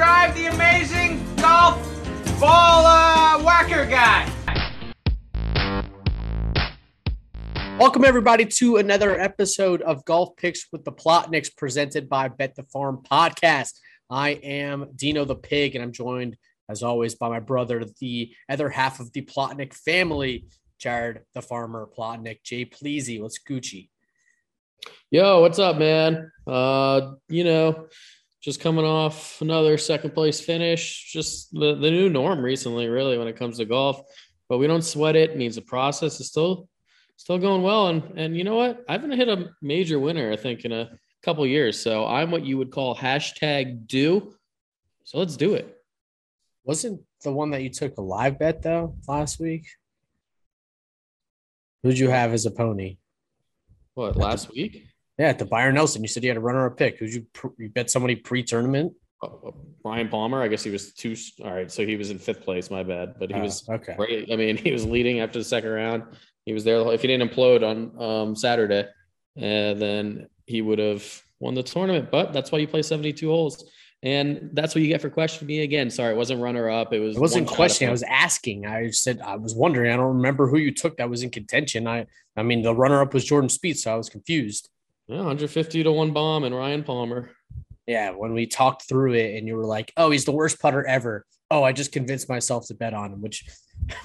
Drive, the amazing golf ball uh, whacker guy. Welcome, everybody, to another episode of Golf Picks with the Plotniks presented by Bet the Farm podcast. I am Dino the Pig, and I'm joined, as always, by my brother, the other half of the Plotnik family, Jared the Farmer Plotnik. Jay Pleasy, what's Gucci? Yo, what's up, man? Uh, you know, just coming off another second place finish, just the, the new norm recently, really, when it comes to golf. But we don't sweat it. it means the process is still still going well. And and you know what? I haven't hit a major winner, I think, in a couple years. So I'm what you would call hashtag do. So let's do it. Wasn't the one that you took a live bet though last week? Who'd you have as a pony? What last week? Yeah, at the Byron Nelson, you said you had a runner up pick. Who'd you you bet somebody pre tournament? Uh, Ryan Palmer. I guess he was two. All right, so he was in fifth place. My bad, but he Oh, was okay. great. I mean, he was leading after the second round. He was there. If he didn't implode on um, Saturday, and then he would have won the tournament. But that's why you play seventy-two holes, and that's what you get for questioning me again. Sorry, it wasn't runner up. It was. I wasn't questioning. I was asking. I said I was wondering. I don't remember who you took that was in contention. I I mean the runner up was Jordan Spieth, so I was confused. Yeah, 150 to one bomb and Ryan Palmer. Yeah, when we talked through it, and you were like, "Oh, he's the worst putter ever." Oh, I just convinced myself to bet on him, which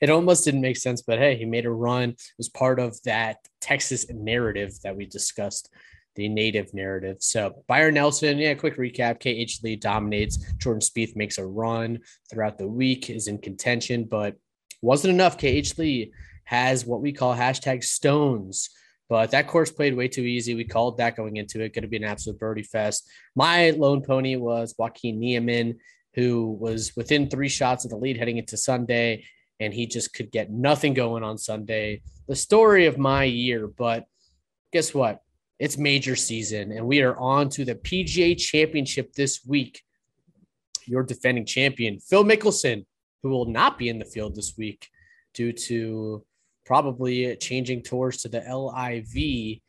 it almost didn't make sense. But hey, he made a run. It was part of that Texas narrative that we discussed, the native narrative. So Byron Nelson, yeah, quick recap: KH Lee dominates. Jordan Spieth makes a run throughout the week, is in contention, but wasn't enough. KH Lee has what we call hashtag stones. But that course played way too easy. We called that going into it. Going to be an absolute birdie fest. My lone pony was Joaquin Niemann, who was within three shots of the lead heading into Sunday, and he just could get nothing going on Sunday. The story of my year, but guess what? It's major season, and we are on to the PGA Championship this week. Your defending champion, Phil Mickelson, who will not be in the field this week due to probably changing tours to the LIV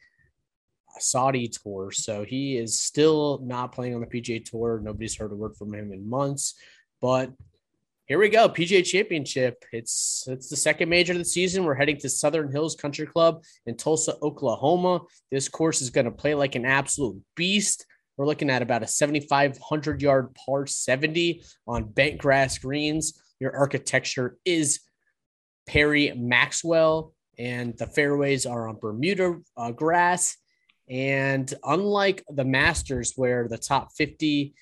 Saudi tour. So he is still not playing on the PGA tour. Nobody's heard a word from him in months. But here we go, PGA Championship. It's it's the second major of the season. We're heading to Southern Hills Country Club in Tulsa, Oklahoma. This course is going to play like an absolute beast. We're looking at about a 7,500 yard par 70 on bent grass greens. Your architecture is Perry Maxwell, and the fairways are on Bermuda uh, grass. And unlike the Masters, where the top 50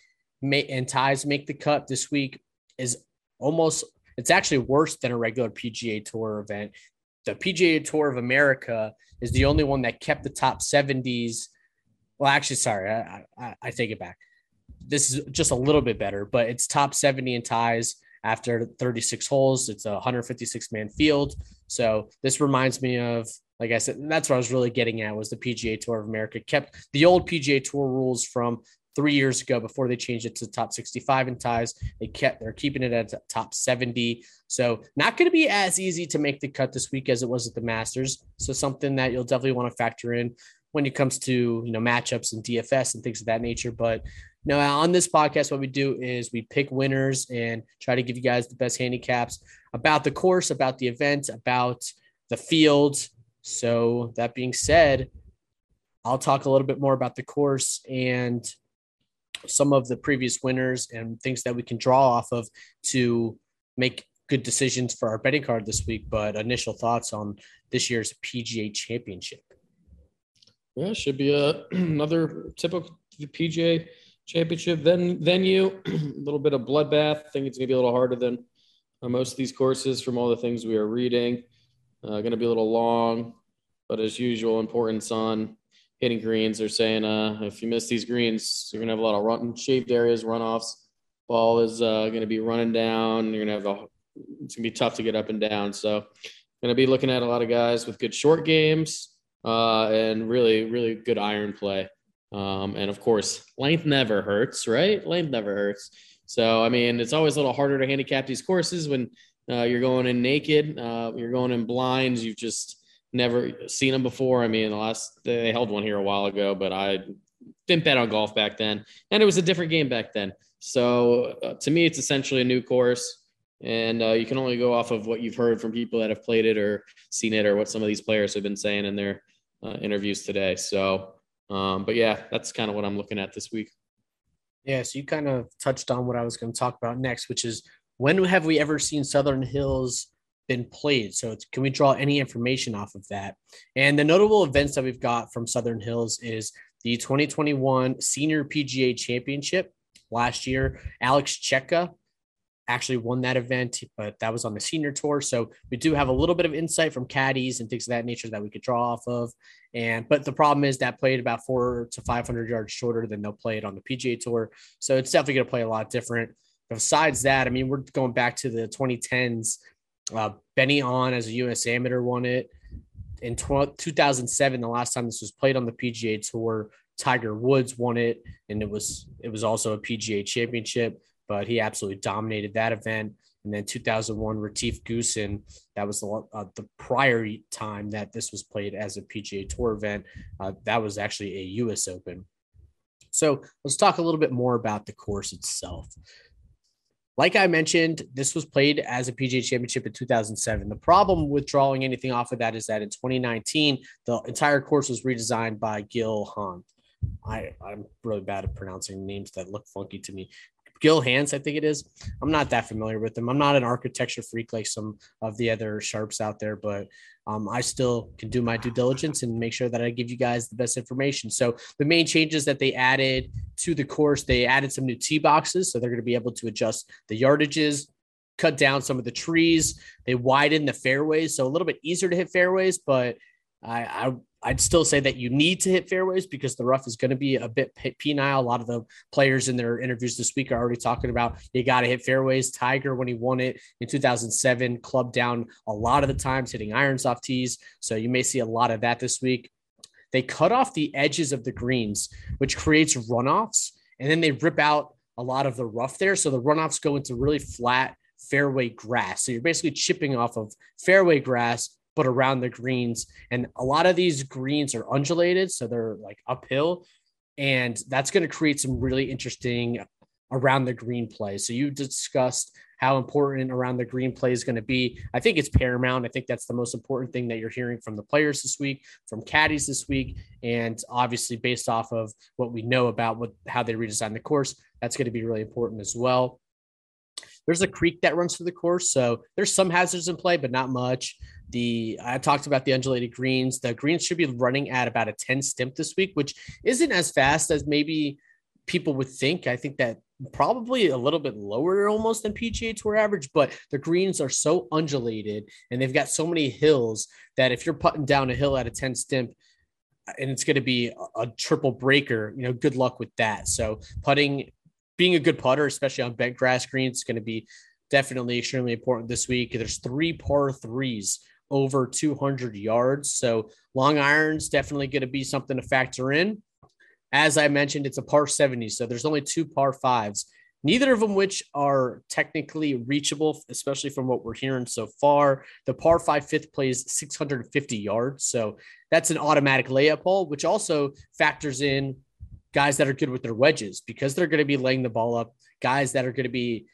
ma- and ties make the cut this week, is almost it's actually worse than a regular PGA Tour event. The PGA Tour of America is the only one that kept the top 70s. Well, actually, sorry, I, I, I take it back. This is just a little bit better, but it's top 70 in ties after 36 holes. It's a 156 man field. So this reminds me of, like I said, that's what I was really getting at was the PGA Tour of America kept the old PGA Tour rules from three years ago before they changed it to top 65 in ties. They kept they're keeping it at top 70. So not going to be as easy to make the cut this week as it was at the Masters. So something that you'll definitely want to factor in when it comes to you know matchups and DFS and things of that nature. But now on this podcast, what we do is we pick winners and try to give you guys the best handicaps about the course, about the event, about the field. So that being said, I'll talk a little bit more about the course and some of the previous winners and things that we can draw off of to make good decisions for our betting card this week. But initial thoughts on this year's PGA Championship. Yeah, should be uh, a another typical PGA Championship ven- venue. a little bit of bloodbath. I think it's gonna be a little harder than uh, most of these courses from all the things we are reading. Uh, going to be a little long, but as usual, importance on hitting greens. They're saying uh, if you miss these greens, you're going to have a lot of run shaved areas, runoffs. Ball is uh, going to be running down. You're going to have a, it's going to be tough to get up and down. So, going to be looking at a lot of guys with good short games uh, and really, really good iron play. Um, and of course, length never hurts, right? Length never hurts. So, I mean, it's always a little harder to handicap these courses when uh, you're going in naked, uh, you're going in blinds. You've just never seen them before. I mean, the last they held one here a while ago, but I didn't bet on golf back then, and it was a different game back then. So uh, to me, it's essentially a new course, and uh, you can only go off of what you've heard from people that have played it or seen it, or what some of these players have been saying in their uh, interviews today. So, um, but yeah, that's kind of what I'm looking at this week. Yeah, so you kind of touched on what I was going to talk about next, which is when have we ever seen Southern Hills been played? So can we draw any information off of that? And the notable events that we've got from Southern Hills is the 2021 Senior PGA Championship. Last year, Alex Cejka actually won that event, but that was on the senior tour. So we do have a little bit of insight from caddies and things of that nature that we could draw off of. And but the problem is that played about four to 500 yards shorter than they'll play it on the PGA tour. So it's definitely going to play a lot different. Besides that, I mean, we're going back to the 2010s. Uh, Benny An as a U.S. amateur won it in 2007. The last time this was played on the PGA tour, Tiger Woods won it, and it was it was also a PGA championship but he absolutely dominated that event. And then 2001, Retief Goosen, that was the, uh, the prior time that this was played as a PGA Tour event. Uh, that was actually a U.S. Open. So let's talk a little bit more about the course itself. Like I mentioned, this was played as a PGA Championship in 2007. The problem with drawing anything off of that is that in 2019, the entire course was redesigned by Gil Hahn. I, I'm really bad at pronouncing names that look funky to me. Gil Hanse, I think it is. I'm not that familiar with them. I'm not an architecture freak like some of the other sharps out there, but um, I still can do my due diligence and make sure that I give you guys the best information. So the main changes that they added to the course, they added some new tee boxes, so they're going to be able to adjust the yardages, cut down some of the trees. They widen the fairways, so a little bit easier to hit fairways, but I, I I'd still say that you need to hit fairways because the rough is going to be a bit penal. A lot of the players in their interviews this week are already talking about you got to hit fairways. Tiger, when he won it in 2007, clubbed down a lot of the times, hitting irons off tees. So you may see a lot of that this week. They cut off the edges of the greens, which creates runoffs, and then they rip out a lot of the rough there. So the runoffs go into really flat fairway grass. So you're basically chipping off of fairway grass but around the greens. And a lot of these greens are undulated, so they're like uphill. And that's going to create some really interesting around the green play. So you discussed how important around the green play is going to be. I think it's paramount. I think that's the most important thing that you're hearing from the players this week, from caddies this week, and obviously based off of what we know about what how they redesign the course, that's going to be really important as well. There's a creek that runs through the course, so there's some hazards in play, but not much. The I talked about the undulated greens. The greens should be running at about a 10 stimp this week, which isn't as fast as maybe people would think. I think that probably a little bit lower almost than PGA Tour average, but the greens are so undulated and they've got so many hills that if you're putting down a hill at a 10 stimp, and it's going to be a, triple breaker, you know, good luck with that. So putting, being a good putter, especially on bent grass greens, is going to be definitely extremely important this week. There's three par threes over 200 yards. So long irons definitely going to be something to factor in. As I mentioned, it's a par 70, so there's only two par fives, neither of them which are technically reachable, especially from what we're hearing so far. The par five fifth plays 650 yards, so that's an automatic layup hole, which also factors in guys that are good with their wedges because they're going to be laying the ball up, guys that are going to be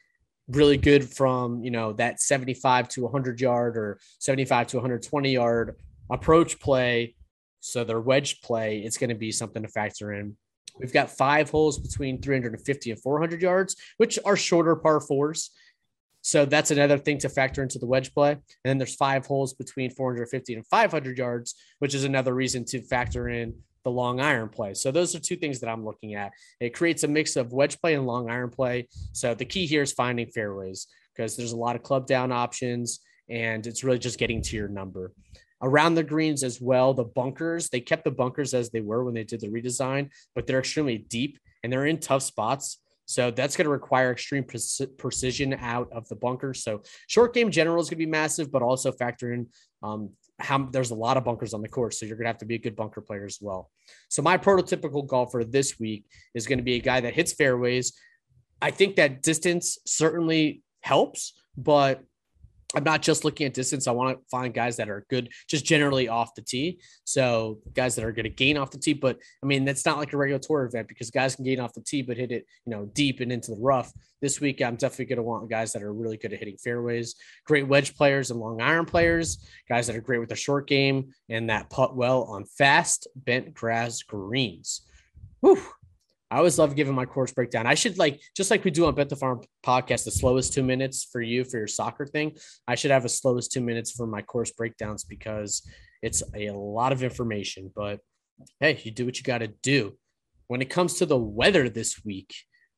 really good from you know that 75 to 100 yard or 75 to 120 yard approach play. So their wedge play it's going to be something to factor in. We've got five holes between 350 and 400 yards which are shorter par fours. So that's another thing to factor into the wedge play. And then there's five holes between 450 and 500 yards which is another reason to factor in the long iron play. So those are two things that I'm looking at. It creates a mix of wedge play and long iron play. So the key here is finding fairways because there's a lot of club down options and it's really just getting to your number. Around the greens as well, the bunkers, they kept the bunkers as they were when they did the redesign, but they're extremely deep and they're in tough spots. So that's going to require extreme pre- precision out of the bunker. So short game general is going to be massive, but also factor in um, how there's a lot of bunkers on the course, so you're going to have to be a good bunker player as well. So my prototypical golfer this week is going to be a guy that hits fairways. I think that distance certainly helps, but I'm not just looking at distance. I want to find guys that are good, just generally off the tee. So guys that are going to gain off the tee. But I mean, that's not like a regular tour event because guys can gain off the tee, but hit it, you know, deep and into the rough. This week, I'm definitely going to want guys that are really good at hitting fairways, great wedge players and long iron players, guys that are great with the short game and that putt well on fast bent grass greens. Whew. I always love giving my course breakdown. I should like just like we do on Bet the Farm podcast, the slowest two minutes for you for your soccer thing. I should have a slowest two minutes for my course breakdowns because it's a lot of information. But hey, you do what you got to do. When it comes to the weather this week,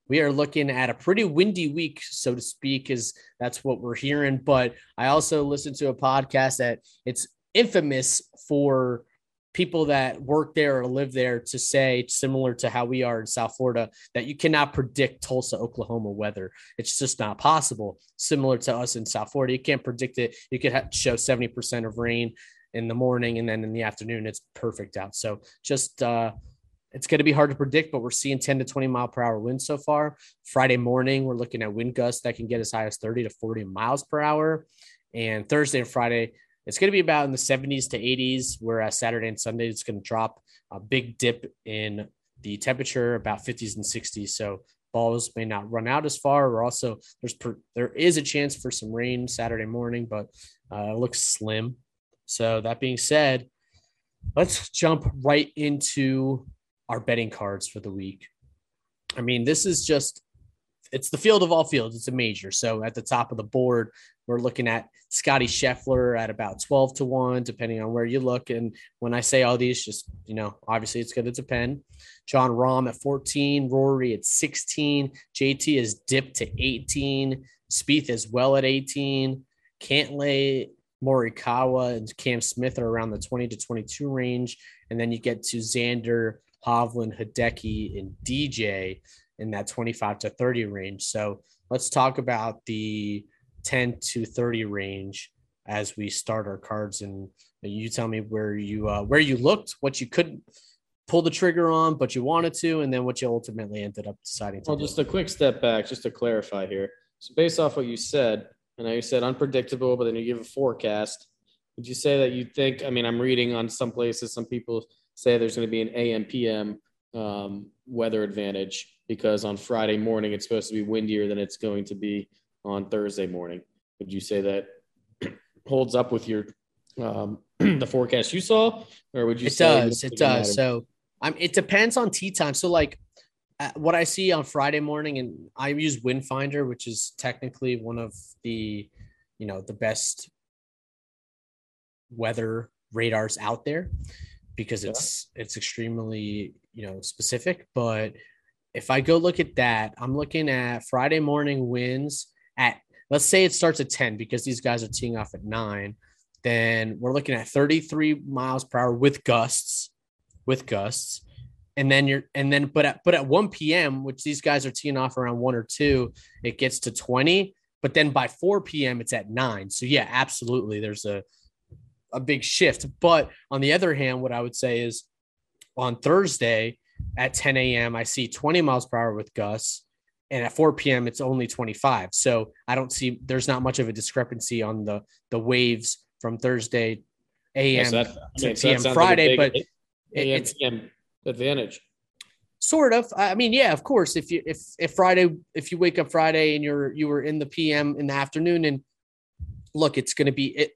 we are looking at a pretty windy week, so to speak, is that's what we're hearing. But I also listened to a podcast that it's infamous for people that work there or live there to say, similar to how we are in South Florida, that you cannot predict Tulsa, Oklahoma weather. It's just not possible. Similar to us in South Florida, you can't predict it. You could show 70% of rain in the morning and then in the afternoon, it's perfect out. So just, uh, it's going to be hard to predict, but we're seeing 10 to 20 mile per hour winds so far. Friday morning, we're looking at wind gusts that can get as high as 30 to 40 miles per hour. And Thursday and Friday, it's going to be about in the 70s to 80s, whereas Saturday and Sunday it's going to drop a big dip in the temperature, about 50s and 60s. So balls may not run out as far. Or also there's per, there is a chance for some rain Saturday morning, but uh, it looks slim. So that being said, let's jump right into our betting cards for the week. I mean, this is just it's the field of all fields. It's a major. So at the top of the board, we're looking at Scotty Scheffler at about 12 to 1, depending on where you look. And when I say all these, just, you know, obviously it's going to depend. Jon Rahm at 14, Rory at 16, JT is dipped to 18, Spieth as well at 18, Cantlay, Morikawa, and Cam Smith are around the 20 to 22 range. And then you get to Xander, Hovland, Hideki, and DJ in that 25 to 30 range. So let's talk about the 10 to 30 range as we start our cards and you tell me where you uh, where you looked what you couldn't pull the trigger on but you wanted to and then what you ultimately ended up deciding to well do. just a quick step back just to clarify here so based off what you said and you said unpredictable but then you give a forecast would you say that you think i mean i'm reading on some places some people say there's going to be an am pm um, weather advantage because on friday morning it's supposed to be windier than it's going to be on Thursday morning. Would you say that holds up with your um, the forecast you saw, or would you? It does. It does. So I'm. It depends on tea time. So like. Uh, what I see on Friday morning, and I use Windfinder, which is technically one of the, you know, the best weather radars out there, because it's yeah. it's extremely you know specific. But if I go look at that, I'm looking at Friday morning winds at let's say it starts at 10 because these guys are teeing off at 9 then we're looking at 33 miles per hour with gusts with gusts. And then you're and then but at but at 1 p.m which these guys are teeing off around 1 or 2 it gets to 20 but then by 4 p.m it's at 9 so yeah absolutely there's a a big shift. But on the other hand what i would say is on thursday at 10 a.m i see 20 miles per hour with Gus. and at 4 p.m. it's only 25. So I don't see there's not much of a discrepancy on the the waves from Thursday a.m. So that, to mean, p.m. So Friday, like but a.m. it's PM advantage. Sort of. I mean, yeah, of course. If you if if Friday if you wake up Friday and you're you were in the PM in the afternoon and look, it's going to be it.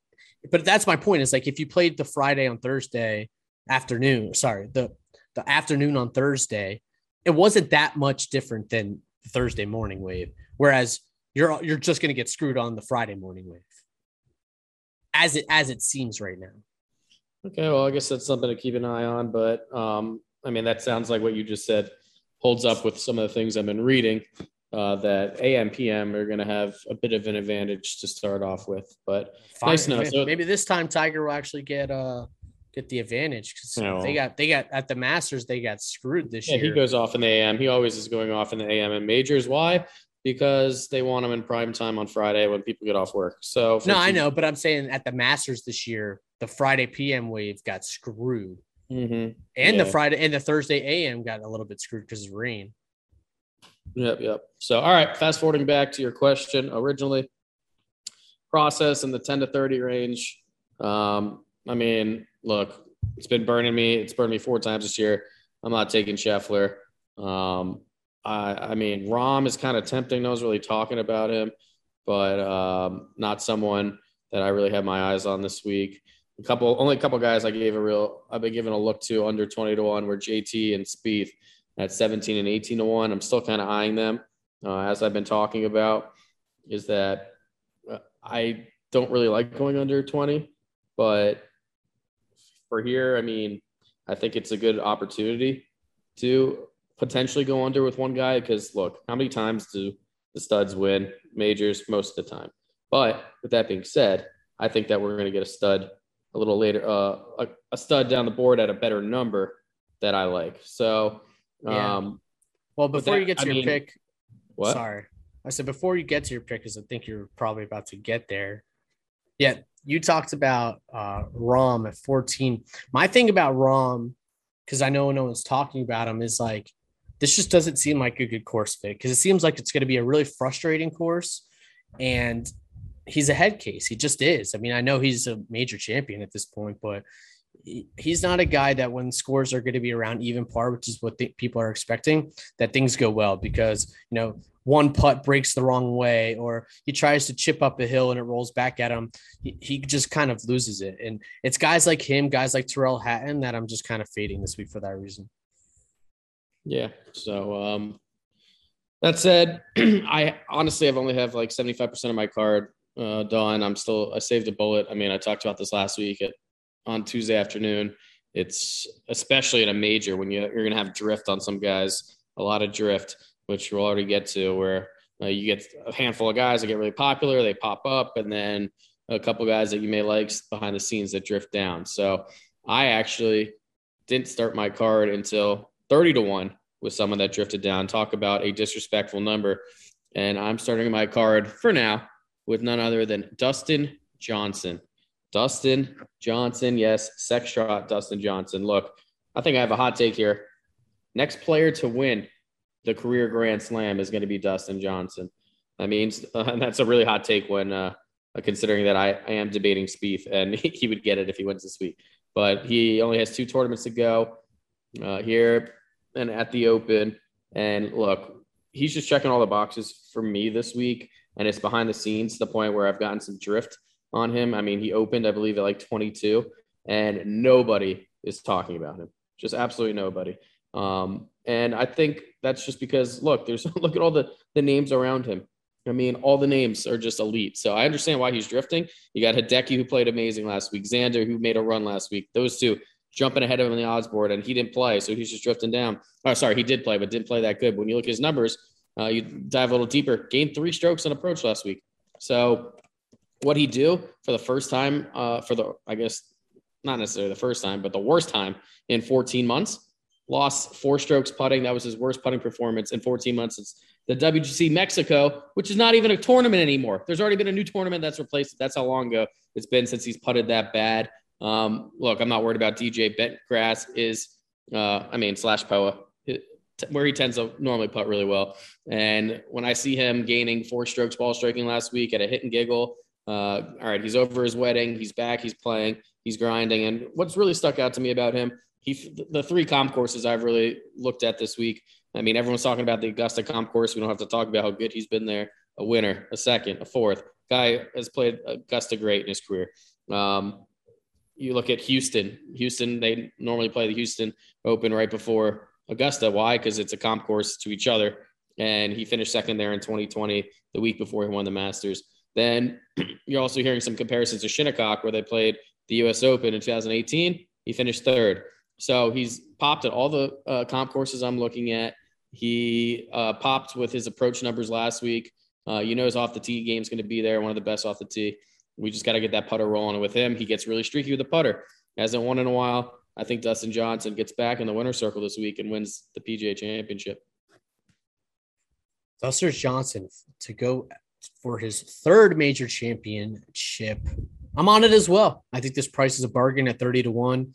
But that's my point. Is like if you played the Friday on Thursday afternoon, sorry, the the afternoon on Thursday, it wasn't that much different than Thursday morning wave, whereas you're you're just going to get screwed on the Friday morning wave, as it as it seems right now. Okay, well, I guess that's something to keep an eye on. But um, I mean, that sounds like what you just said holds up with some of the things I've been reading. Uh, that AM PM are going to have a bit of an advantage to start off with, but Fine. nice enough. So, maybe this time Tiger will actually get uh get the advantage because you know, they got they got at the Masters they got screwed this yeah, year. He goes off in the AM. He always is going off in the AM and majors. Why? Because they want him in prime time on Friday when people get off work. So no, I know, but I'm saying at the Masters this year, the Friday PM wave got screwed, mm-hmm. and yeah. the Friday and the Thursday AM got a little bit screwed because of rain. Yep, yep. So all right, fast forwarding back to your question originally process in the 10 to 30 range. Um, I mean, look, it's been burning me. It's burned me four times this year. I'm not taking Scheffler. Um, I, I mean, Rahm is kind of tempting. No one's really talking about him, but um, not someone that I really have my eyes on this week. A couple, only a couple guys I gave a real, I've been giving a look to under 20 to 1 were JT and Spieth at 17 and 18 to 1. I'm still kind of eyeing them. Uh, as I've been talking about, is that uh, I don't really like going under 20, but for here, I mean, I think it's a good opportunity to potentially go under with one guy because look, how many times do the studs win majors most of the time? But with that being said, I think that we're going to get a stud a little later, uh, a, a, stud down the board at a better number that I like. So, yeah. um, well, before that, you get to I your mean, pick, what? sorry, I said before you get to your pick, because I think you're probably about to get there. Yeah, you talked about uh, Rahm at 14. My thing about Rahm, because I know no one's talking about him, is like this just doesn't seem like a good course fit because it seems like it's going to be a really frustrating course, and he's a head case. He just is. I mean, I know he's a major champion at this point, but he's not a guy that when scores are going to be around even par, which is what people are expecting, that things go well because you know one putt breaks the wrong way or he tries to chip up a hill and it rolls back at him. He, he just kind of loses it, and it's guys like him, guys like Tyrrell Hatton, that I'm just kind of fading this week for that reason. Yeah. So um, that said, I honestly I've only have like 75% of my card uh, done. I'm still I saved a bullet. I mean, I talked about this last week at on Tuesday afternoon. It's especially in a major when you, you're going to have drift on some guys, a lot of drift, which we'll already get to, where uh, you get a handful of guys that get really popular, they pop up, and then a couple guys that you may like behind the scenes that drift down. So I actually didn't start my card until 30 to 1 with someone that drifted down. Talk about a disrespectful number. And I'm starting my card for now with none other than Dustin Johnson. Dustin Johnson, yes, sex shot Dustin Johnson. Look, I think I have a hot take here. Next player to win the career Grand Slam is going to be Dustin Johnson. That means uh, that's a really hot take when uh, considering that I, I am debating Spieth and he would get it if he wins this week. But he only has two tournaments to go uh, here and at the Open. And look, he's just checking all the boxes for me this week. And it's behind the scenes to the point where I've gotten some drift on him. I mean, he opened, I believe, at like 22, and nobody is talking about him. Just absolutely nobody. Um, and I think that's just because look, there's look at all the the names around him. I mean, all the names are just elite. So I understand why he's drifting. You got Hideki who played amazing last week, Xander who made a run last week. Those two jumping ahead of him on the odds board, and he didn't play, so he's just drifting down. Oh, sorry, he did play, but didn't play that good. But when you look at his numbers, uh, you dive a little deeper. Gained three strokes on approach last week. So what he do for the first time uh, for the I guess not necessarily the first time, but the worst time in 14 months. Lost four strokes putting. That was his worst putting performance in 14 months. It's the WGC Mexico, which is not even a tournament anymore. There's already been a new tournament that's replaced it. That's how long ago it's been since he's putted that bad. Um, look, I'm not worried about DJ Bentgrass. Is uh, I mean slash Poa where he tends to normally putt really well. And when I see him gaining four strokes ball striking last week at a hit and giggle, all right, he's over his wedding. He's back. He's playing. He's grinding. And what's really stuck out to me about him, he the three comp courses I've really looked at this week. I mean, everyone's talking about the Augusta comp course. We don't have to talk about how good he's been there. A winner, a second, a fourth. Guy has played Augusta great in his career. Um, you look at Houston. Houston, they normally play the Houston Open right before Augusta. Why? Because it's a comp course to each other. And he finished second there in 2020, the week before he won the Masters. Then you're also hearing some comparisons to Shinnecock, where they played the U.S. Open in 2018. He finished third. So he's popped at all the uh, comp courses I'm looking at. He uh, popped with his approach numbers last week. Uh, you know his off the tee game is going to be there, one of the best off the tee. We just got to get that putter rolling with him. He gets really streaky with the putter. Hasn't won in a while. I think Dustin Johnson gets back in the winner's circle this week and wins the PGA Championship. Dustin Johnson to go for his third major championship. I'm on it as well. I think this price is a bargain at 30 to 1.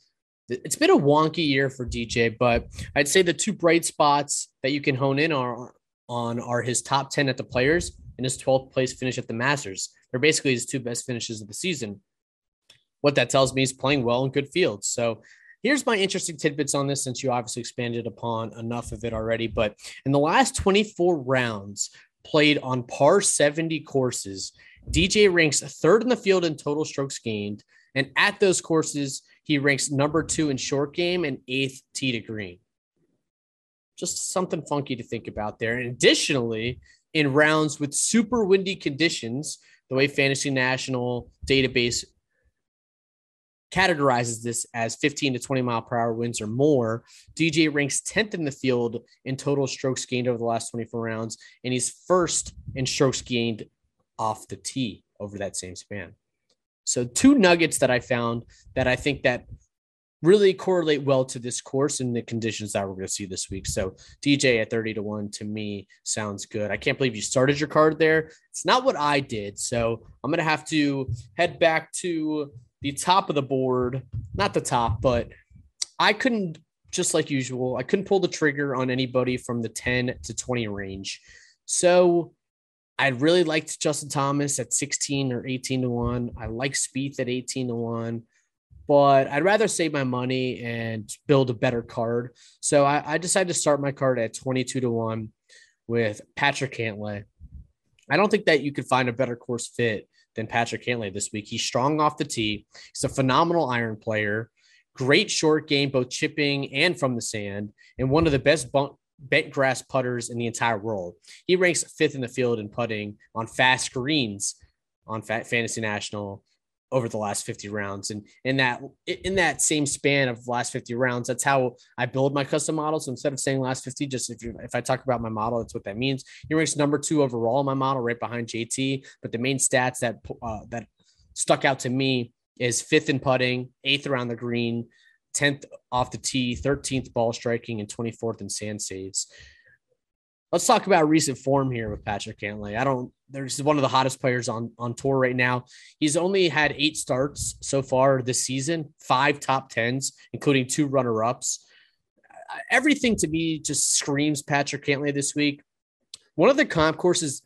It's been a wonky year for DJ, but I'd say the two bright spots that you can hone in are on are his top 10 at the players and his 12th place finish at the Masters. They're basically his two best finishes of the season. What that tells me is playing well in good fields. So here's my interesting tidbits on this since you obviously expanded upon enough of it already. But in the last 24 rounds played on par 70 courses, DJ ranks third in the field in total strokes gained. And at those courses, he ranks number two in short game and eighth tee to green. Just something funky to think about there. And additionally, in rounds with super windy conditions, the way Fantasy National database categorizes this as 15 to 20 mile per hour winds or more. DJ ranks 10th in the field in total strokes gained over the last 24 rounds, and he's first in strokes gained off the tee over that same span. So two nuggets that I found that I think that really correlate well to this course and the conditions that we're going to see this week. So DJ at 30 to 1 to me sounds good. I can't believe you started your card there. It's not what I did. So I'm going to have to head back to the top of the board, not the top, but I couldn't just like usual, I couldn't pull the trigger on anybody from the 10 to 20 range. So I really liked Justin Thomas at 16 or 18 to 1. I like Spieth at 18 to 1 but I'd rather save my money and build a better card. So I, I, decided to start my card at 22 to 1 with Patrick Cantlay. I don't think that you could find a better course fit than Patrick Cantlay this week. He's strong off the tee. He's a phenomenal iron player, great short game, both chipping and from the sand, and one of the best bunk, bent grass putters in the entire world. He ranks fifth in the field in putting on fast greens on Fantasy National over the last 50 rounds. And in that in that same span of last 50 rounds that's how i build my custom model so instead of saying last 50 just if you if i talk about my model that's what that means. He ranks number two overall in my model right behind jt but the main stats that uh, that stuck out to me is fifth in putting eighth around the green 10th off the tee 13th ball striking and 24th in sand saves let's talk about recent form here with Patrick Cantlay. I don't. There's one of the hottest players on on tour right now. He's only had eight starts so far this season, five top tens, including two runner ups. Everything to me just screams Patrick Cantlay this week. One of the comp courses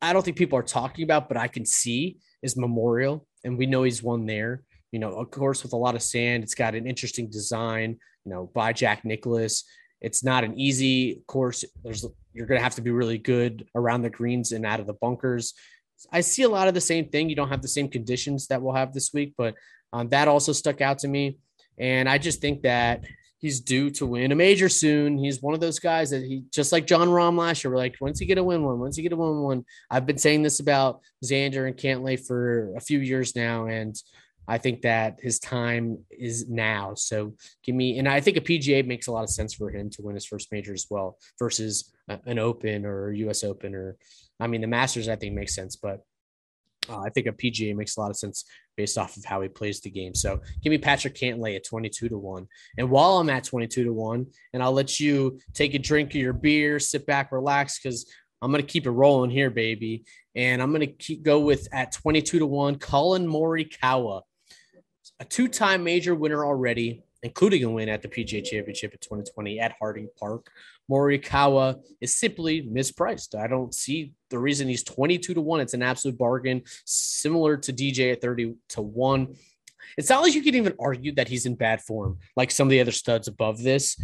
I don't think people are talking about, but I can see is Memorial, and we know he's won there. You know, of course, with a lot of sand, it's got an interesting design. You know, by Jack Nicklaus. It's not an easy course. There's you're going to have to be really good around the greens and out of the bunkers. I see a lot of the same thing. You don't have the same conditions that we'll have this week, but um, that also stuck out to me. And I just think that he's due to win a major soon. He's one of those guys that he just like Jon Rahm last year. We're like, once he get a win one, once he get a win one. I've been saying this about Xander and Cantlay for a few years now, and I think that his time is now. So give me, and I think a PGA makes a lot of sense for him to win his first major as well versus an Open or US Open or, I mean, the Masters I think makes sense, but uh, I think a PGA makes a lot of sense based off of how he plays the game. So give me Patrick Cantlay at 22 to 1. And while I'm at 22 to 1, and I'll let you take a drink of your beer, sit back, relax, because I'm going to keep it rolling here, baby. And I'm going to keep go with at 22 to 1, Collin Morikawa a two time major winner already, including a win at the PGA Championship in 2020 at Harding Park. Morikawa is simply mispriced. I don't see the reason he's 22 to 1. It's an absolute bargain, similar to DJ at 30 to 1. It's not like you can even argue that he's in bad form, like some of the other studs above this.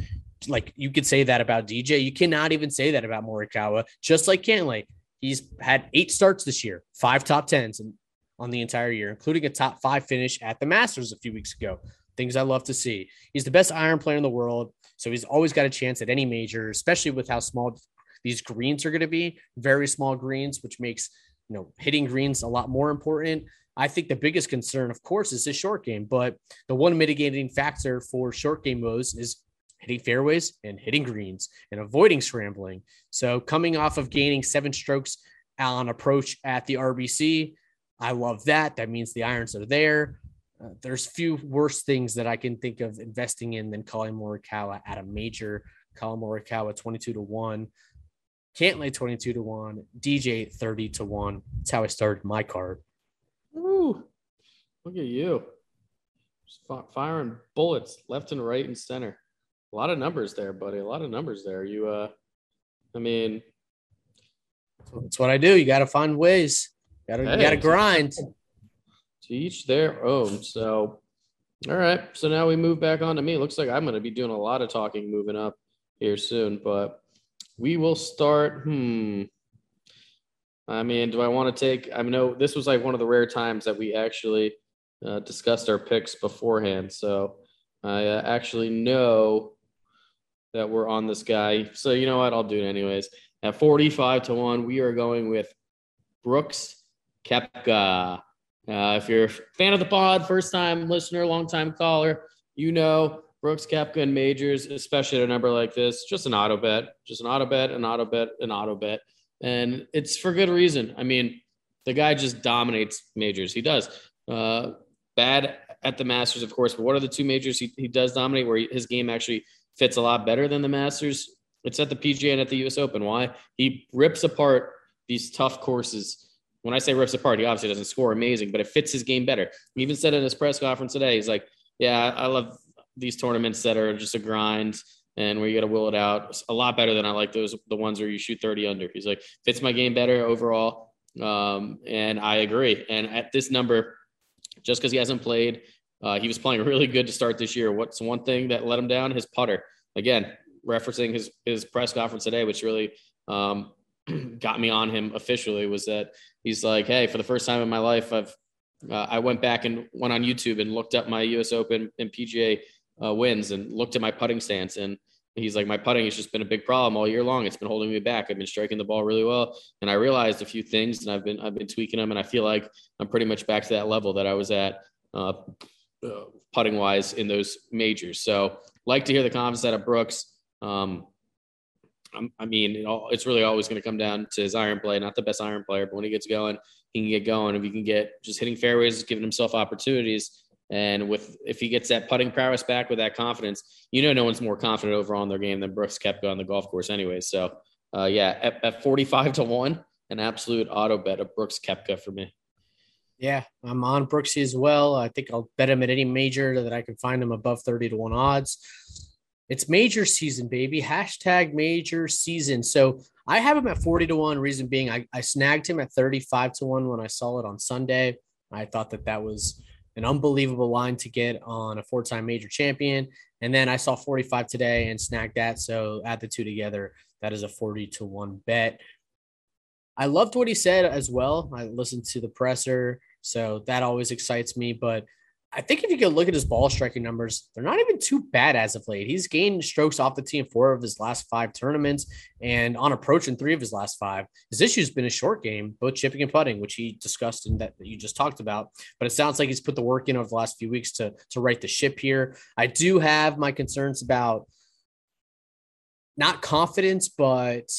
Like you could say that about DJ. You cannot even say that about Morikawa, just like Cantlay. He's had eight starts this year, five top tens, and on the entire year, including a top five finish at the Masters a few weeks ago. Things I love to see. He's the best iron player in the world. So he's always got a chance at any major, especially with how small these greens are going to be. Very small greens, which makes you know hitting greens a lot more important. I think the biggest concern, of course, is his short game. But the one mitigating factor for short game modes is hitting fairways and hitting greens and avoiding scrambling. So coming off of gaining seven strokes on approach at the RBC, I love that. That means the irons are there. Uh, there's few worse things that I can think of investing in than Collin Morikawa at a major. Collin Morikawa 22 to 1. Cantlay 22 to 1. DJ 30 to 1. That's how I started my card. Ooh, look at you. Just firing bullets left and right and center. A lot of numbers there, buddy. A lot of numbers there. You, uh, I mean, That's what I do. You got to find ways. Got to Hey. got to grind. To each their own. So, all right. So now we move back on to me. Looks like I'm going to be doing a lot of talking moving up here soon, but we will start. Hmm. I mean, do I want to take? I know this was like one of the rare times that we actually uh, discussed our picks beforehand. So I uh, actually know that we're on this guy. So you know what? I'll do it anyways. At 45 to 1, we are going with Brooks Koepka. Uh, if you're a fan of the pod, first time listener, long time caller, you know Brooks Koepka and majors, especially at a number like this, just an auto bet, just an auto bet, an auto bet, an auto bet. And it's for good reason. I mean, the guy just dominates majors. He does. Uh, bad at the Masters, of course, but what are the two majors he, he does dominate where he, his game actually fits a lot better than the Masters? It's at the PGA and at the US Open. Why? He rips apart these tough courses. When I say rips apart, he obviously doesn't score amazing, but it fits his game better. He even said in his press conference today, he's like, Yeah, I love these tournaments that are just a grind and where you got to will it out It's a lot better than I like those, the ones where you shoot 30 under. He's like, fits my game better overall. Um, and I agree. And at this number, just because he hasn't played, uh, he was playing really good to start this year. What's one thing that let him down? His putter. Again, referencing his his press conference today, which really um, got me on him officially, was that he's like, "Hey, for the first time in my life, I've uh, I went back and went on YouTube and looked up my U.S. Open and PGA uh, wins and looked at my putting stance and." He's like, my putting has just been a big problem all year long. It's been holding me back. I've been striking the ball really well, and I realized a few things, and I've been I've been tweaking them, and I feel like I'm pretty much back to that level that I was at uh, uh, putting wise in those majors. So like to hear the confidence out of Brooks. Um, I mean, it all, it's really always going to come down to his iron play. Not the best iron player, but when he gets going, he can get going. If he can get just hitting fairways, giving himself opportunities, and with if he gets that putting prowess back with that confidence, you know, no one's more confident overall in their game than Brooks Koepka on the golf course, anyway. So, uh, yeah, at, at 45 to one, an absolute auto bet of Brooks Koepka for me. Yeah, I'm on Brooksy as well. I think I'll bet him at any major that I can find him above 30 to 1 odds. It's major season, baby. Hashtag major season. So I have him at 40 to 1. Reason being, I, I snagged him at 35 to 1 when I saw it on Sunday. I thought that that was an unbelievable line to get on a four time major champion. And then I saw 45 today and snagged that. So add the two together. That is a 40 to 1 bet. I loved what he said as well. I listened to the presser, so that always excites me. But I think if you could look at his ball striking numbers, they're not even too bad as of late. He's gained strokes off the tee in four of his last five tournaments and on approach in three of his last five. His issue's been a short game, both chipping and putting, which he discussed and that you just talked about. But it sounds like he's put the work in over the last few weeks to to right the ship here. I do have my concerns about not confidence, but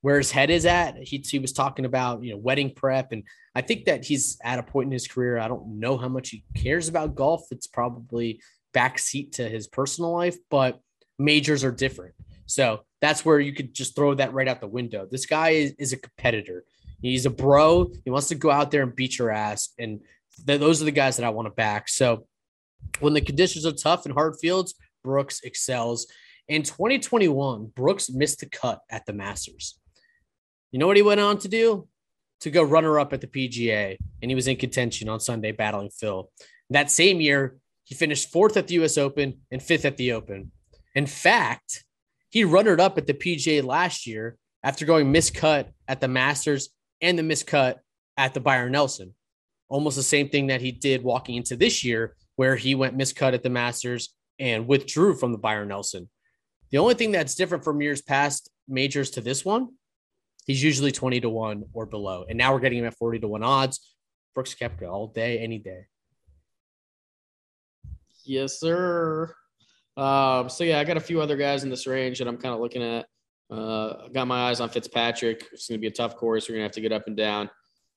where his head is at. He, he was talking about, you know, wedding prep. And I think that he's at a point in his career. I don't know how much he cares about golf. It's probably backseat to his personal life, but majors are different. So that's where you could just throw that right out the window. This guy is, is a competitor. He's a bro. He wants to go out there and beat your ass. And th- those are the guys that I want to back. So when the conditions are tough and hard fields, Brooks excels. In 2021, Brooks missed the cut at the Masters. You know what he went on to do? To go runner up at the PGA, and he was in contention on Sunday battling Phil. That same year, he finished fourth at the US Open and fifth at the Open. In fact, he runnered up at the PGA last year after going miscut at the Masters and the miscut at the Byron Nelson. Almost the same thing that he did walking into this year, where he went miscut at the Masters and withdrew from the Byron Nelson. The only thing that's different from years past majors to this one, he's usually 20 to 1 or below. And now we're getting him at 40 to 1 odds. Brooks Koepka all day, any day. Yes, sir. Um, so yeah, I got a few other guys in this range that I'm kind of looking at. Uh, I got my eyes on Fitzpatrick. It's going to be a tough course. We're going to have to get up and down.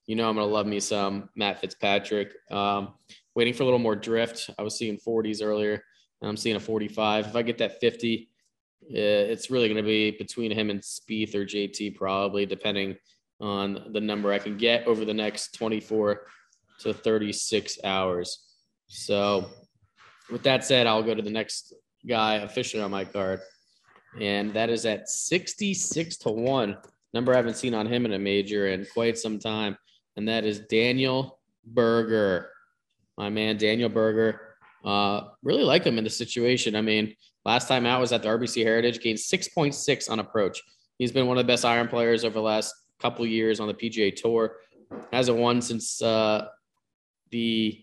You know, I'm going to love me some Matt Fitzpatrick. Um, waiting for a little more drift. I was seeing 40s earlier. And I'm seeing a 45. If I get that 50, uh, it's really going to be between him and Spieth or JT, probably, depending on the number I can get over the next 24 to 36 hours. So, with that said, I'll go to the next guy officially on my card, and that is at 66 to 1. number I haven't seen on him in a major in quite some time, and that is Daniel Berger. My man, Daniel Berger. Uh, really like him in the situation. I mean, last time out was at the RBC Heritage, gained 6.6 on approach. He's been one of the best iron players over the last couple years on the PGA Tour. Hasn't won since uh, the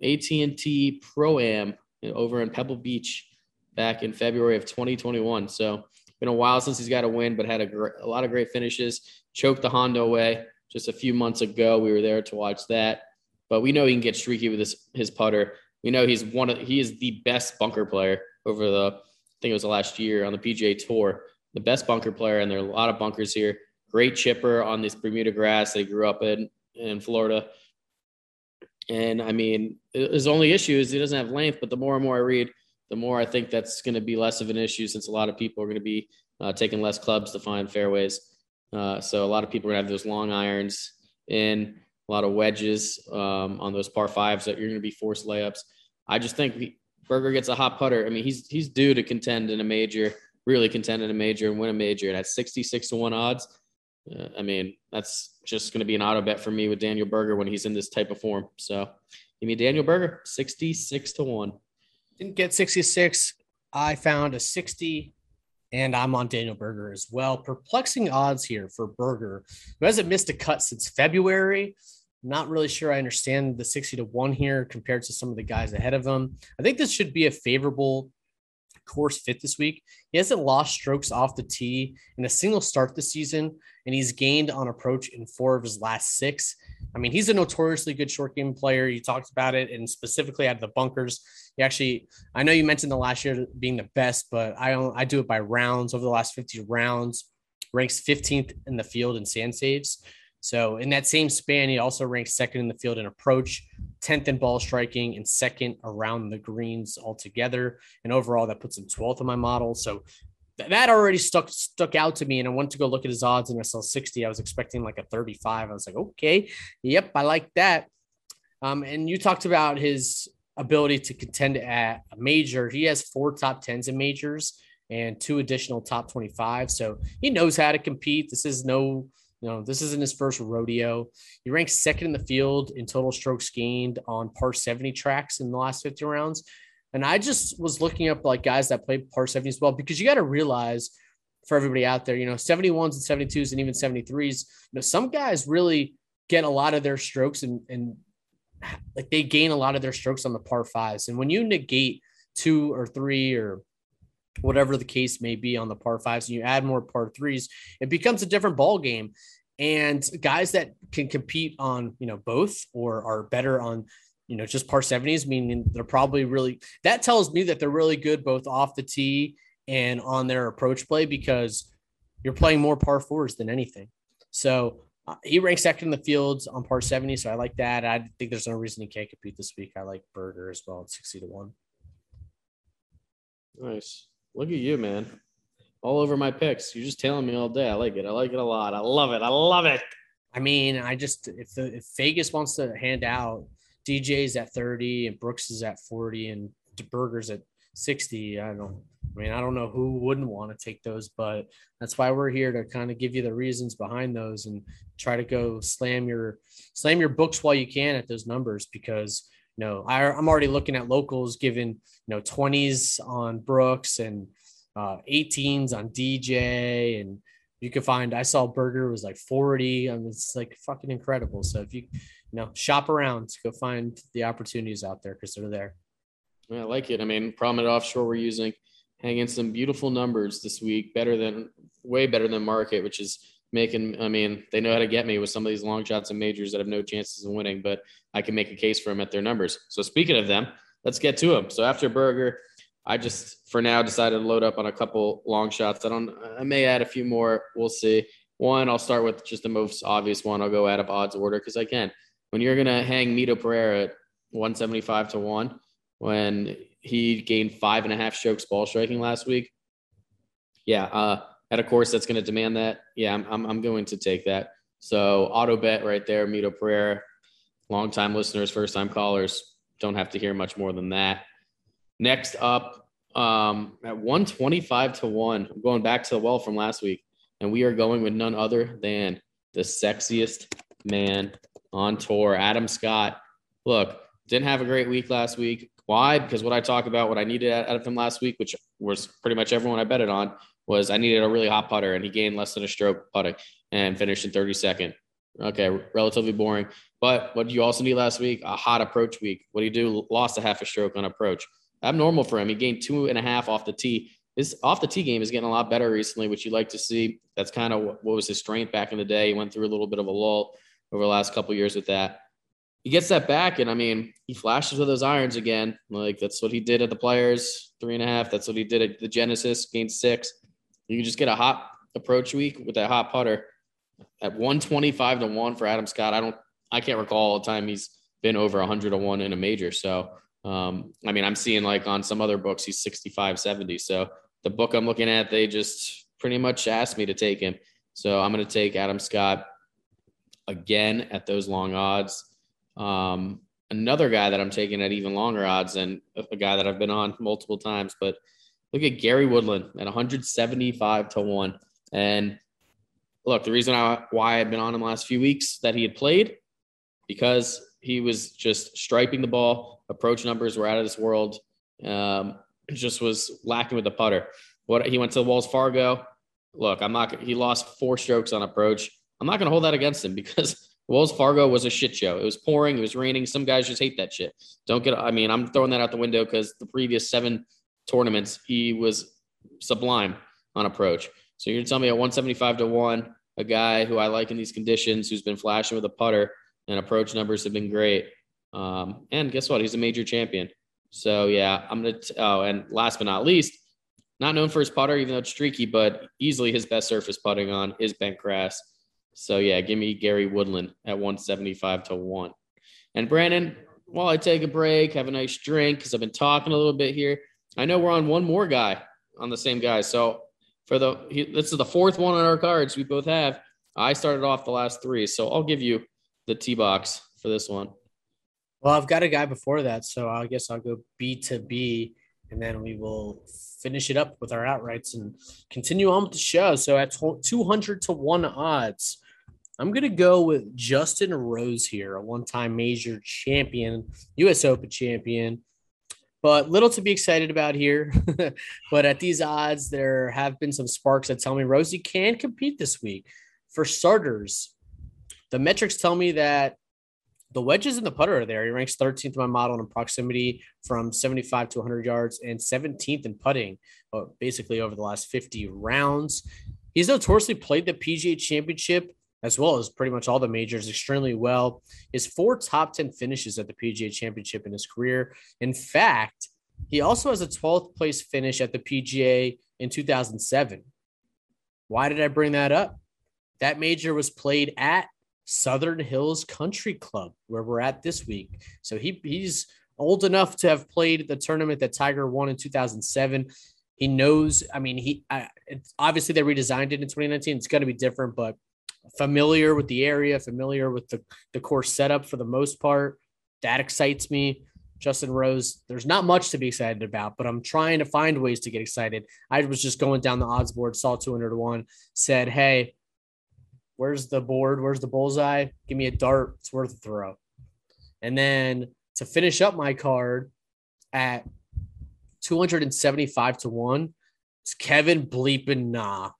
AT&T Pro Am over in Pebble Beach back in February of 2021. So been a while since he's got a win, but had a, gr- a lot of great finishes. Choked the Honda away just a few months ago. We were there to watch that, but we know he can get streaky with his his putter. We know he's one of he is the best bunker player over the I think it was the last year on the PGA Tour. The best bunker player, and there are a lot of bunkers here. Great chipper on this Bermuda grass he grew up in in Florida. And I mean, his only issue is he doesn't have length. But the more and more I read, the more I think that's going to be less of an issue since a lot of people are going to be uh, taking less clubs to find fairways. Uh, so a lot of people are going to have those long irons in, a lot of wedges um, on those par fives that you're going to be forced layups. I just think Berger gets a hot putter. I mean, he's he's due to contend in a major, really contend in a major and win a major. And at 66 to one odds, uh, I mean, that's just going to be an auto bet for me with Daniel Berger when he's in this type of form. So give me Daniel Berger, 66 to one. Didn't get 66. I found a 60, and I'm on Daniel Berger as well. Perplexing odds here for Berger, who hasn't missed a cut since February. Not really sure I understand the 60 to 1 here compared to some of the guys ahead of him. I think this should be a favorable course fit this week. He hasn't lost strokes off the tee in a single start this season, and he's gained on approach in four of his last six. I mean, he's a notoriously good short game player. You talked about it, and specifically out of the bunkers, he actually. I know you mentioned the last year being the best, but I don't. I do it by rounds over the last 50 rounds. Ranks 15th in the field in sand saves. So in that same span, he also ranks second in the field in approach, 10th in ball striking, and second around the greens altogether. And overall, that puts him 12th in my model. So that already stuck stuck out to me and i went to go look at his odds and i saw 60 i was expecting like a 35 i was like okay yep i like that. Um, and you talked about his ability to contend at a major. He has four top 10s in majors and two additional top 25 so he knows how to compete. This is no you know this isn't his first rodeo he ranks second in the field in total strokes gained on par 70 tracks in the last 50 rounds and I just was looking up like guys that play par 70 as well, because you got to realize for everybody out there, you know, 71s and 72s and even 73s, you know, some guys really get a lot of their strokes and, and like they gain a lot of their strokes on the par fives. And when you negate two or three or whatever the case may be on the par fives and you add more par threes, it becomes a different ball game. And guys that can compete on, you know, both or are better on you know, just par 70s, meaning they're probably really, that tells me that they're really good both off the tee and on their approach play because you're playing more par fours than anything. So uh, he ranks second in the fields on par 70. So I like that. I think there's no reason he can't compete this week. I like Berger as well at 60 to 1. Nice. Look at you, man. All over my picks. You're just telling me all day. I like it. I like it a lot. I love it. I love it. I mean, I just if the if Vegas wants to hand out DJ's at 30 and Brooks is at 40 and Berger's at 60. I don't I mean, I don't know who wouldn't want to take those, but that's why we're here to kind of give you the reasons behind those and try to go slam your slam your books while you can at those numbers because you know I, am already looking at locals giving you know 20s on Brooks and uh, 18s on DJ and you can find I saw Berger was like 40. I mean, it's like fucking incredible. So if you you know shop around, to go find the opportunities out there because they're there. Yeah, I like it. I mean, Prominent Offshore, we're using hanging some beautiful numbers this week, better than way better than market, which is making. I mean, they know how to get me with some of these long shots and majors that have no chances of winning, but I can make a case for them at their numbers. So speaking of them, let's get to them. So after Berger, I just for now decided to load up on a couple long shots. I don't. I may add a few more. We'll see. One, I'll start with just the most obvious one. I'll go out of odds order because I can. When you're gonna hang Mito Pereira at 175 to one, when he gained five and a half strokes ball striking last week, yeah, uh, at a course that's going to demand that, yeah, I'm, I'm, I'm going to take that. So auto bet right there, Mito Pereira. Long time listeners, first time callers, don't have to hear much more than that. Next up, um, at 125 to 1, I'm going back to the well from last week. and we are going with none other than the sexiest man on tour, Adam Scott. Look, didn't have a great week last week. Why? Because what I talked about, what I needed out of him last week, which was pretty much everyone I betted on, was I needed a really hot putter, and he gained less than a stroke putting and finished in 32nd. Okay, relatively boring. But what did you also need last week? A hot approach week. What do you do? Lost a half a stroke on approach. Abnormal for him. He gained two and a half off the tee. His off the tee game is getting a lot better recently, which you like to see. That's kind of what was his strength back in the day. He went through a little bit of a lull over the last couple years with that. He gets that back, and I mean, he flashes with those irons again. Like that's what he did at the Players, three and a half. That's what he did at the Genesis, gained six. You can just get a hot approach week with that hot putter at 125 to 1 for Adam Scott. I don't I can't recall the time he's been over 100 to 1 in a major. So um, I mean, I'm seeing like on some other books he's 65 70. So the book I'm looking at, they just pretty much asked me to take him. So I'm going to take Adam Scott again at those long odds. Um, another guy that I'm taking at even longer odds and a guy that I've been on multiple times, but look at Gary Woodland at 175 to 1. And look, the reason I, why I've been on him last few weeks that he had played because he was just striping the ball. Approach numbers were out of this world. Um, just was lacking with the putter. What he went to Wells Fargo. Look, I'm not. He lost four strokes on approach. I'm not going to hold that against him because Wells Fargo was a shit show. It was pouring. It was raining. Some guys just hate that shit. Don't get. I mean, I'm throwing that out the window because the previous seven tournaments he was sublime on approach. So you're telling me at 175 to one, a guy who I like in these conditions, who's been flashing with a putter and approach numbers have been great. Um, and guess what? He's a major champion. So yeah, I'm gonna. Oh, and last but not least, not known for his putter, even though it's streaky, but easily his best surface putting on is bent grass. So yeah, give me Gary Woodland at 175 to one. And Brandon, while I take a break, have a nice drink because I've been talking a little bit here. I know we're on one more guy on the same guy. So for the he, this is the fourth one on our cards we both have. I started off the last three, so I'll give you the T box for this one. Well, I've got a guy before that, so I guess I'll go B to B, and then we will finish it up with our outrights and continue on with the show. So at 200 to 1 odds, I'm going to go with Justin Rose here, a one time major champion, US Open champion. But little to be excited about here. but at these odds, there have been some sparks that tell me Rosie can compete this week. For starters, the metrics tell me that the wedges and the putter are there. He ranks 13th in my model in proximity from 75 to 100 yards and 17th in putting, uh, basically over the last 50 rounds. He's notoriously played the PGA Championship as well as pretty much all the majors extremely well. His four top 10 finishes at the PGA Championship in his career. In fact, he also has a 12th place finish at the PGA in 2007. Why did I bring that up? That major was played at Southern Hills Country Club, where we're at this week. So he, he's old enough to have played the tournament that Tiger won in 2007. He knows, I mean, he I, obviously they redesigned it in 2019. It's going to be different, but familiar with the area, familiar with the, the course setup for the most part. That excites me. Justin Rose, there's not much to be excited about, but I'm trying to find ways to get excited. I was just going down the odds board, saw 200 to 1, said, Hey, where's the board? Where's the bullseye? Give me a dart. It's worth a throw. And then to finish up my card at 275 to 1, it's Kevin Bleeping Na.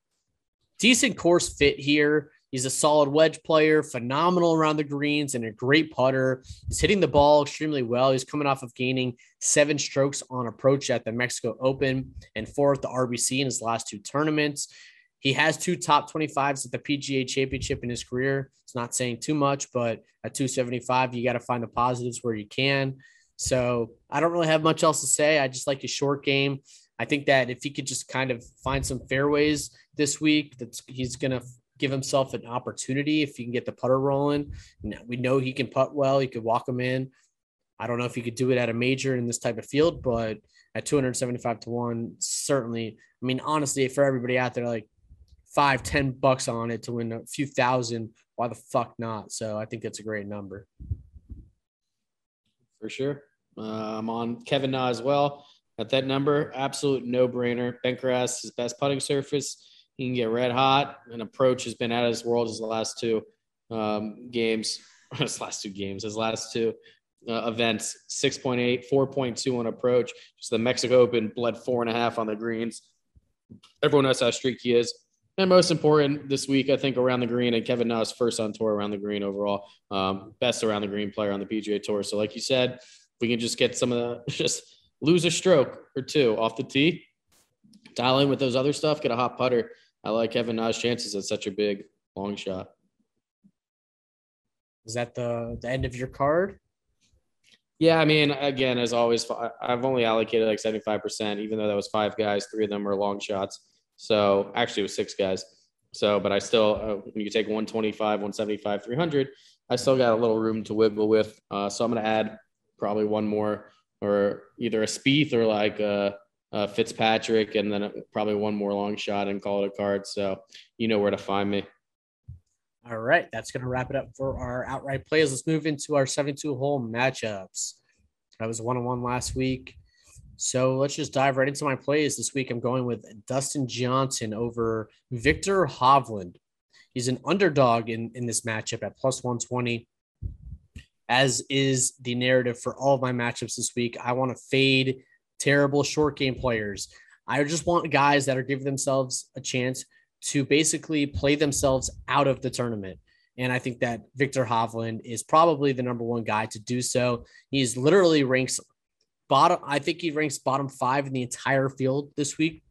Decent course fit here. He's a solid wedge player, phenomenal around the greens, and a great putter. He's hitting the ball extremely well. He's coming off of gaining seven strokes on approach at the Mexico Open and four at the RBC in his last two tournaments. He has two top 25s at the PGA Championship in his career. It's not saying too much, but at 275, you got to find the positives where you can. So I don't really have much else to say. I just like his short game. I think that if he could just kind of find some fairways this week, that he's going to give himself an opportunity if he can get the putter rolling. We know he can putt well. He could walk him in. I don't know if he could do it at a major in this type of field, but at 275 to one, certainly. I mean, honestly, for everybody out there, like five, ten bucks on it to win a few thousand, why the fuck not? So I think that's a great number. For sure. Uh, I'm on Kevin Na as well at that number. Absolute no brainer. Bent grass, his best putting surface he can get red hot. And approach has been out of his world his last two um, games, his last two games, his last two uh, events 6.8, 4.2 on approach. Just the Mexico Open bled four and a half on the greens. Everyone knows how streaky he is. And most important this week, I think around the green and Kevin Na first on tour around the green overall, um, best around the green player on the PGA Tour. So, like you said, we can just get some of the just lose a stroke or two off the tee, dial in with those other stuff, get a hot putter. I like Kevin Na's chances at such a big long shot. Is that the the end of your card? Yeah, I mean, again, as always, I've only allocated like 75%, even though that was five guys, three of them were long shots. So actually, it was six guys. So, but I still, uh, when you take 125, 175, 300, I still got a little room to wiggle with. Uh, so I'm going to add probably one more, or either a Spieth or like a, a Fitzpatrick, and then probably one more long shot and call it a card. So you know where to find me. All right, that's going to wrap it up for our outright plays. Let's move into our 72 hole matchups. I was one on one last week. So let's just dive right into my plays this week. I'm going with Dustin Johnson over Viktor Hovland. He's an underdog in, in this matchup at plus 120, as is the narrative for all of my matchups this week. I want to fade terrible short game players. I just want guys that are giving themselves a chance to basically play themselves out of the tournament. And I think that Viktor Hovland is probably the number one guy to do so. He's literally ranks bottom. I think he ranks bottom five in the entire field this week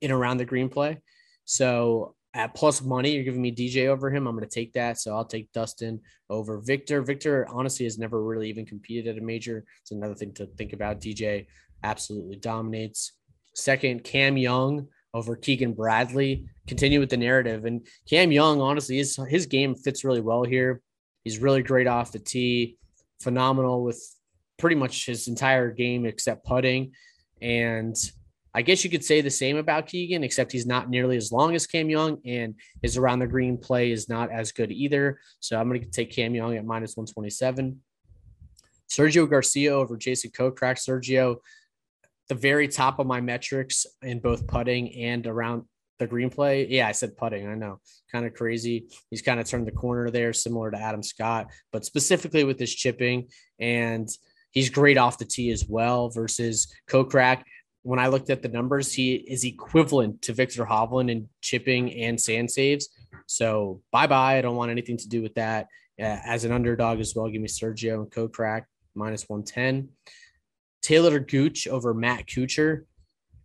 in around the green play. So at plus money, you're giving me DJ over him. I'm going to take that. So I'll take Dustin over Viktor. Viktor honestly has never really even competed at a major. It's another thing to think about. DJ absolutely dominates. Second, Cam Young over Keegan Bradley. Continue with the narrative. And Cam Young, honestly, his, his game fits really well here. He's really great off the tee, phenomenal with pretty much his entire game except putting. And I guess you could say the same about Keegan, except he's not nearly as long as Cam Young, and his around the green play is not as good either. So I'm going to take Cam Young at minus 127. Sergio Garcia over Jason Kokrak. Sergio, the very top of my metrics in both putting and around the green play. Yeah, I said putting. I know, kind of crazy. He's kind of turned the corner there, similar to Adam Scott, but specifically with his chipping and – He's great off the tee as well versus Kokrak. When I looked at the numbers, he is equivalent to Viktor Hovland in chipping and sand saves. So bye bye. I don't want anything to do with that. Uh, as an underdog as well, give me Sergio and Kokrak minus 110. Taylor Gooch over Matt Kuchar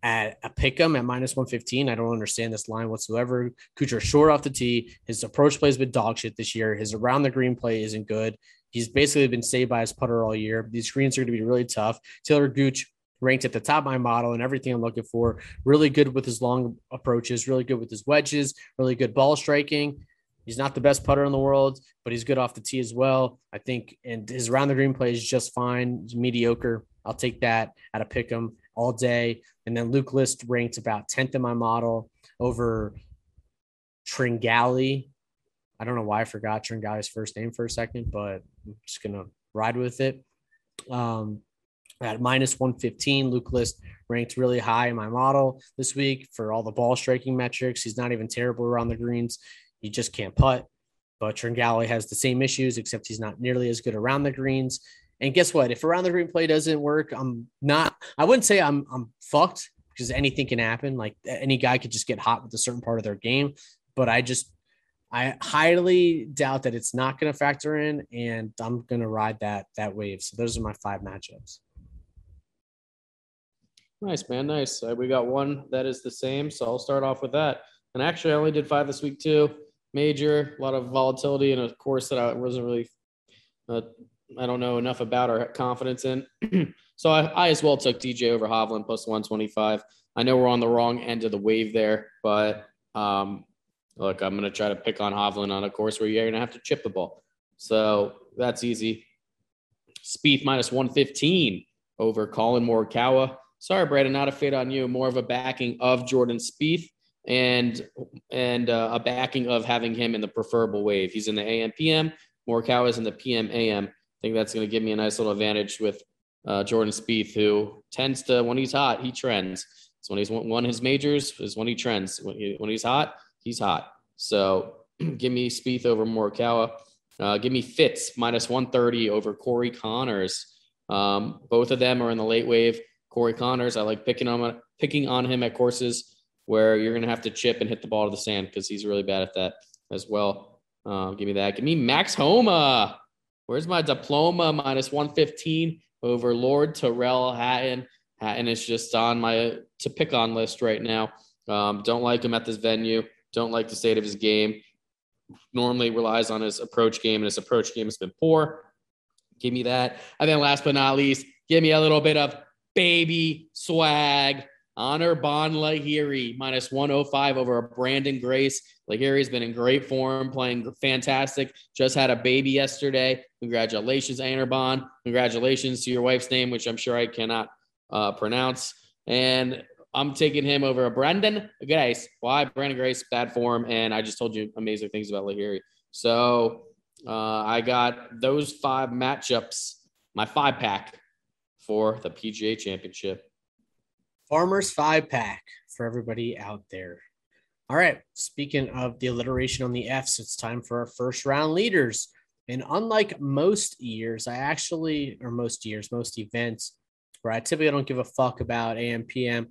at a pick 'em at minus 115. I don't understand this line whatsoever. Kuchar short off the tee. His approach plays been dog shit this year. His around the green play isn't good. He's basically been saved by his putter all year. These greens are going to be really tough. Taylor Gooch ranked at the top of my model and everything I'm looking for. Really good with his long approaches, really good with his wedges, really good ball striking. He's not the best putter in the world, but he's good off the tee as well. I think, and his around the green play is just fine. Mediocre. I'll take that at a pick 'em all day. And then Luke List ranked about 10th in my model over Tringale. I don't know why I forgot Tringale's first name for a second, but I'm just gonna ride with it. Um, at minus 115, Luke List ranked really high in my model this week for all the ball striking metrics. He's not even terrible around the greens. He just can't putt. But Tringale has the same issues, except he's not nearly as good around the greens. And guess what? If around the green play doesn't work, I'm not. I wouldn't say I'm I'm fucked because anything can happen. Like any guy could just get hot with a certain part of their game. But I just I highly doubt that it's not going to factor in, and I'm going to ride that that wave. So those are my five matchups. Nice man, nice. Uh, we got one that is the same, so I'll start off with that. And actually, I only did five this week too. Major, a lot of volatility, and a course that I wasn't really, uh, I don't know enough about or confidence in. so I, I as well took DJ over Hovland plus 125. I know we're on the wrong end of the wave there, but um, look, I'm going to try to pick on Hovland on a course where you're going to have to chip the ball. So that's easy. Spieth minus 115 over Collin Morikawa. Sorry, Brandon, not a fade on you. More of a backing of Jordan Spieth and and uh, a backing of having him in the preferable wave. He's in the AM PM. Morikawa is in the PM AM. I think that's going to give me a nice little advantage with uh, Jordan Spieth, who tends to when he's hot, he trends. So when he's won his majors, is when he trends. When, he, when he's hot, he's hot. So give me Spieth over Morikawa. Uh, give me Fitz minus 130 over Corey Conners. Um, both of them are in the late wave. Corey Conners, I like picking on picking on him at courses where you're going to have to chip and hit the ball to the sand because he's really bad at that as well. Uh, give me that. Give me Max Homa. Where's my diploma? Minus 115 over Lord Tyrrell Hatton. Hatton is just on my to pick on list right now. Um, don't like him at this venue. Don't like the state of his game. Normally relies on his approach game, and his approach game has been poor. Give me that. And then last but not least, give me a little bit of baby swag. Anirban Lahiri minus 105 over Branden Grace. Lahiri's been in great form, playing fantastic. Just had a baby yesterday. Congratulations, Anirban. Congratulations to your wife's name, which I'm sure I cannot uh, pronounce. And I'm taking him over a Branden Grace. Why? Branden Grace, bad form. And I just told you amazing things about Lahiri. So uh, I got those five matchups, my five pack for the PGA Championship. Farmers five pack for everybody out there. All right. Speaking of the alliteration on the F's, it's time for our first round leaders. And unlike most years, I actually, or most years, most events where I typically don't give a fuck about AM, PM,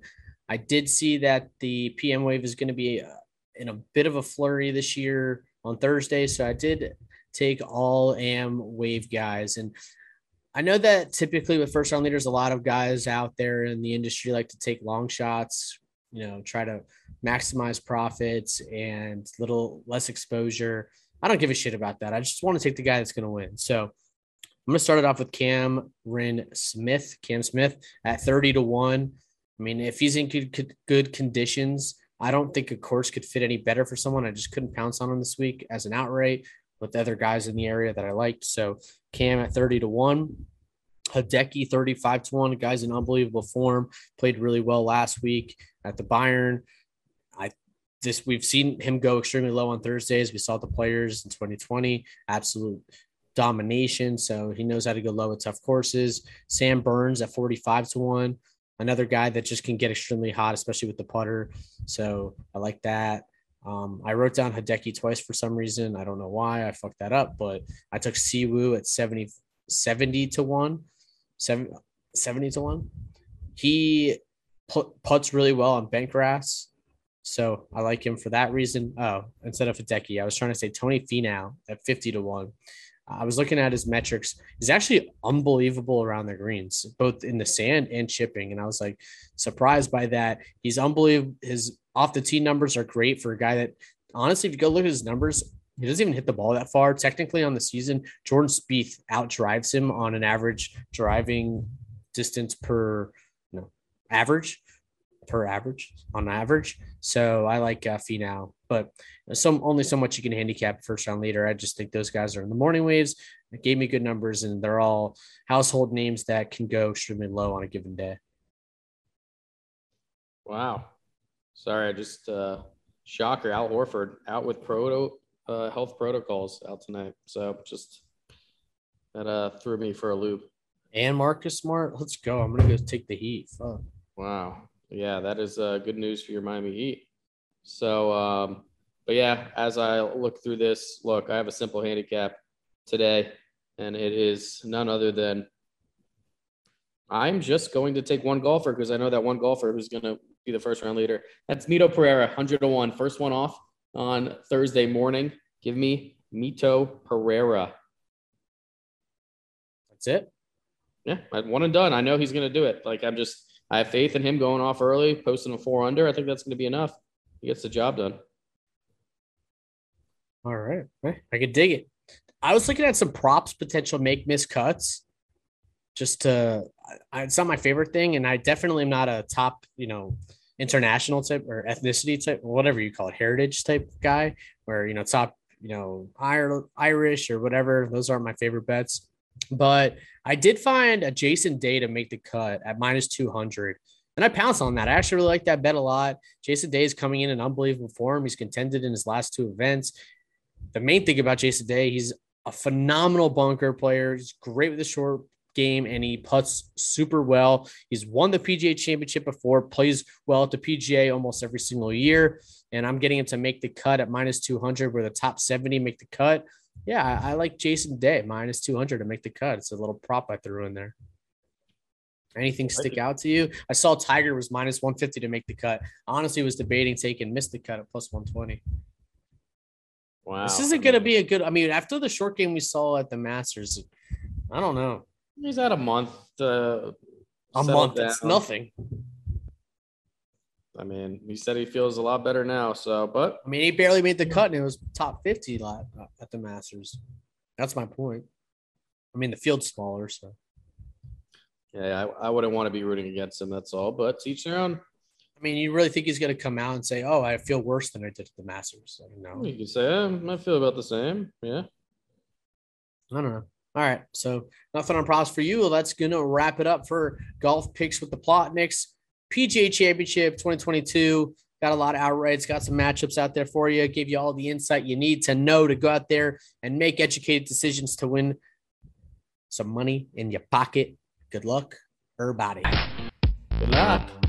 I did see that the PM wave is going to be uh, in a bit of a flurry this year on Thursday. So I did take all AM wave guys. And I know that typically with first round leaders, a lot of guys out there in the industry like to take long shots, you know, try to maximize profits and little less exposure. I don't give a shit about that. I just want to take the guy that's going to win. So I'm going to start it off with Cameron Smith, Cam Smith at 30 to 1. I mean, if he's in good, good conditions, I don't think a course could fit any better for someone. I just couldn't pounce on him this week as an outright with the other guys in the area that I liked. So Cam at 30 to 1. Hideki 35 to 1. Guy's in unbelievable form. Played really well last week at the Byron. I this we've seen him go extremely low on Thursdays. We saw the players in 2020, absolute domination. So he knows how to go low at tough courses. Sam Burns at 45 to 1. Another guy that just can get extremely hot, especially with the putter. So I like that. Um, I wrote down Hideki twice for some reason. I don't know why I fucked that up, but I took Si Woo at 70, 70 to 1. 70 to 1. He put, puts really well on bent grass. So I like him for that reason. Oh, instead of Hideki, I was trying to say Tony Finau at 50 to 1. I was looking at his metrics. He's actually unbelievable around the greens, both in the sand and chipping. And I was like surprised by that. He's unbelievable. His off the tee numbers are great for a guy that honestly, if you go look at his numbers, he doesn't even hit the ball that far. Technically, on the season, Jordan Spieth outdrives him on an average driving distance per you know, average per average on average. So I like uh, Finau, but some only so much you can handicap first round leader. I just think those guys are in the morning waves. It gave me good numbers, and they're all household names that can go extremely low on a given day. Wow. Sorry, I just uh, shocker. Al Horford out with proto uh, health protocols out tonight. So just that uh, threw me for a loop. And Marcus Smart, let's go. I'm gonna go take the Heat. Fuck. Wow. Yeah, that is uh, good news for your Miami Heat. So, um, but yeah, as I look through this, look, I have a simple handicap today, and it is none other than I'm just going to take one golfer because I know that one golfer who's going to be the first round leader. That's Mito Pereira, 101, first one off on Thursday morning. Give me Mito Pereira. That's it. Yeah, one and done. I know he's going to do it. Like I'm just, I have faith in him going off early, posting a four under. I think that's going to be enough. He gets the job done. All right, I could dig it. I was looking at some props potential make miss cuts, just to. It's not my favorite thing, and I definitely am not a top, you know, international type or ethnicity type, whatever you call it, heritage type guy, where you know top, you know, Irish or whatever. Those aren't my favorite bets, but I did find a Jason Day to make the cut at minus two hundred. And I pounced on that. I actually really like that bet a lot. Jason Day is coming in in unbelievable form. He's contended in his last two events. The main thing about Jason Day, he's a phenomenal bunker player. He's great with the short game and he puts super well. He's won the PGA championship before, plays well at the PGA almost every single year. And I'm getting him to make the cut at minus 200 where the top 70 make the cut. Yeah, I, I like Jason Day minus 200 to make the cut. It's a little prop I threw in there. Anything stick out to you? I saw Tiger was minus 150 to make the cut. Honestly, was debating taking missed the cut at plus 120. Wow. This isn't going to be a good. I mean, after the short game we saw at the Masters, I don't know. He's had a month. Uh, A month, it's nothing. I mean, he said he feels a lot better now. So, but I mean, he barely made the cut, and it was top 50 la- at the Masters. That's my point. I mean, the field's smaller, so yeah, I, I wouldn't want to be rooting against him. That's all. But teach their own. I mean, you really think he's going to come out and say, "Oh, I feel worse than I did at the Masters"? I don't know. You can say, I feel about the same. Yeah. I don't know. All right, so nothing on props for you. That's gonna wrap it up for golf picks with the Plotniks PGA Championship 2022. Got a lot of outrights, got some matchups out there for you. Gave you all the insight you need to know to go out there and make educated decisions to win some money in your pocket. Good luck, everybody. Good luck.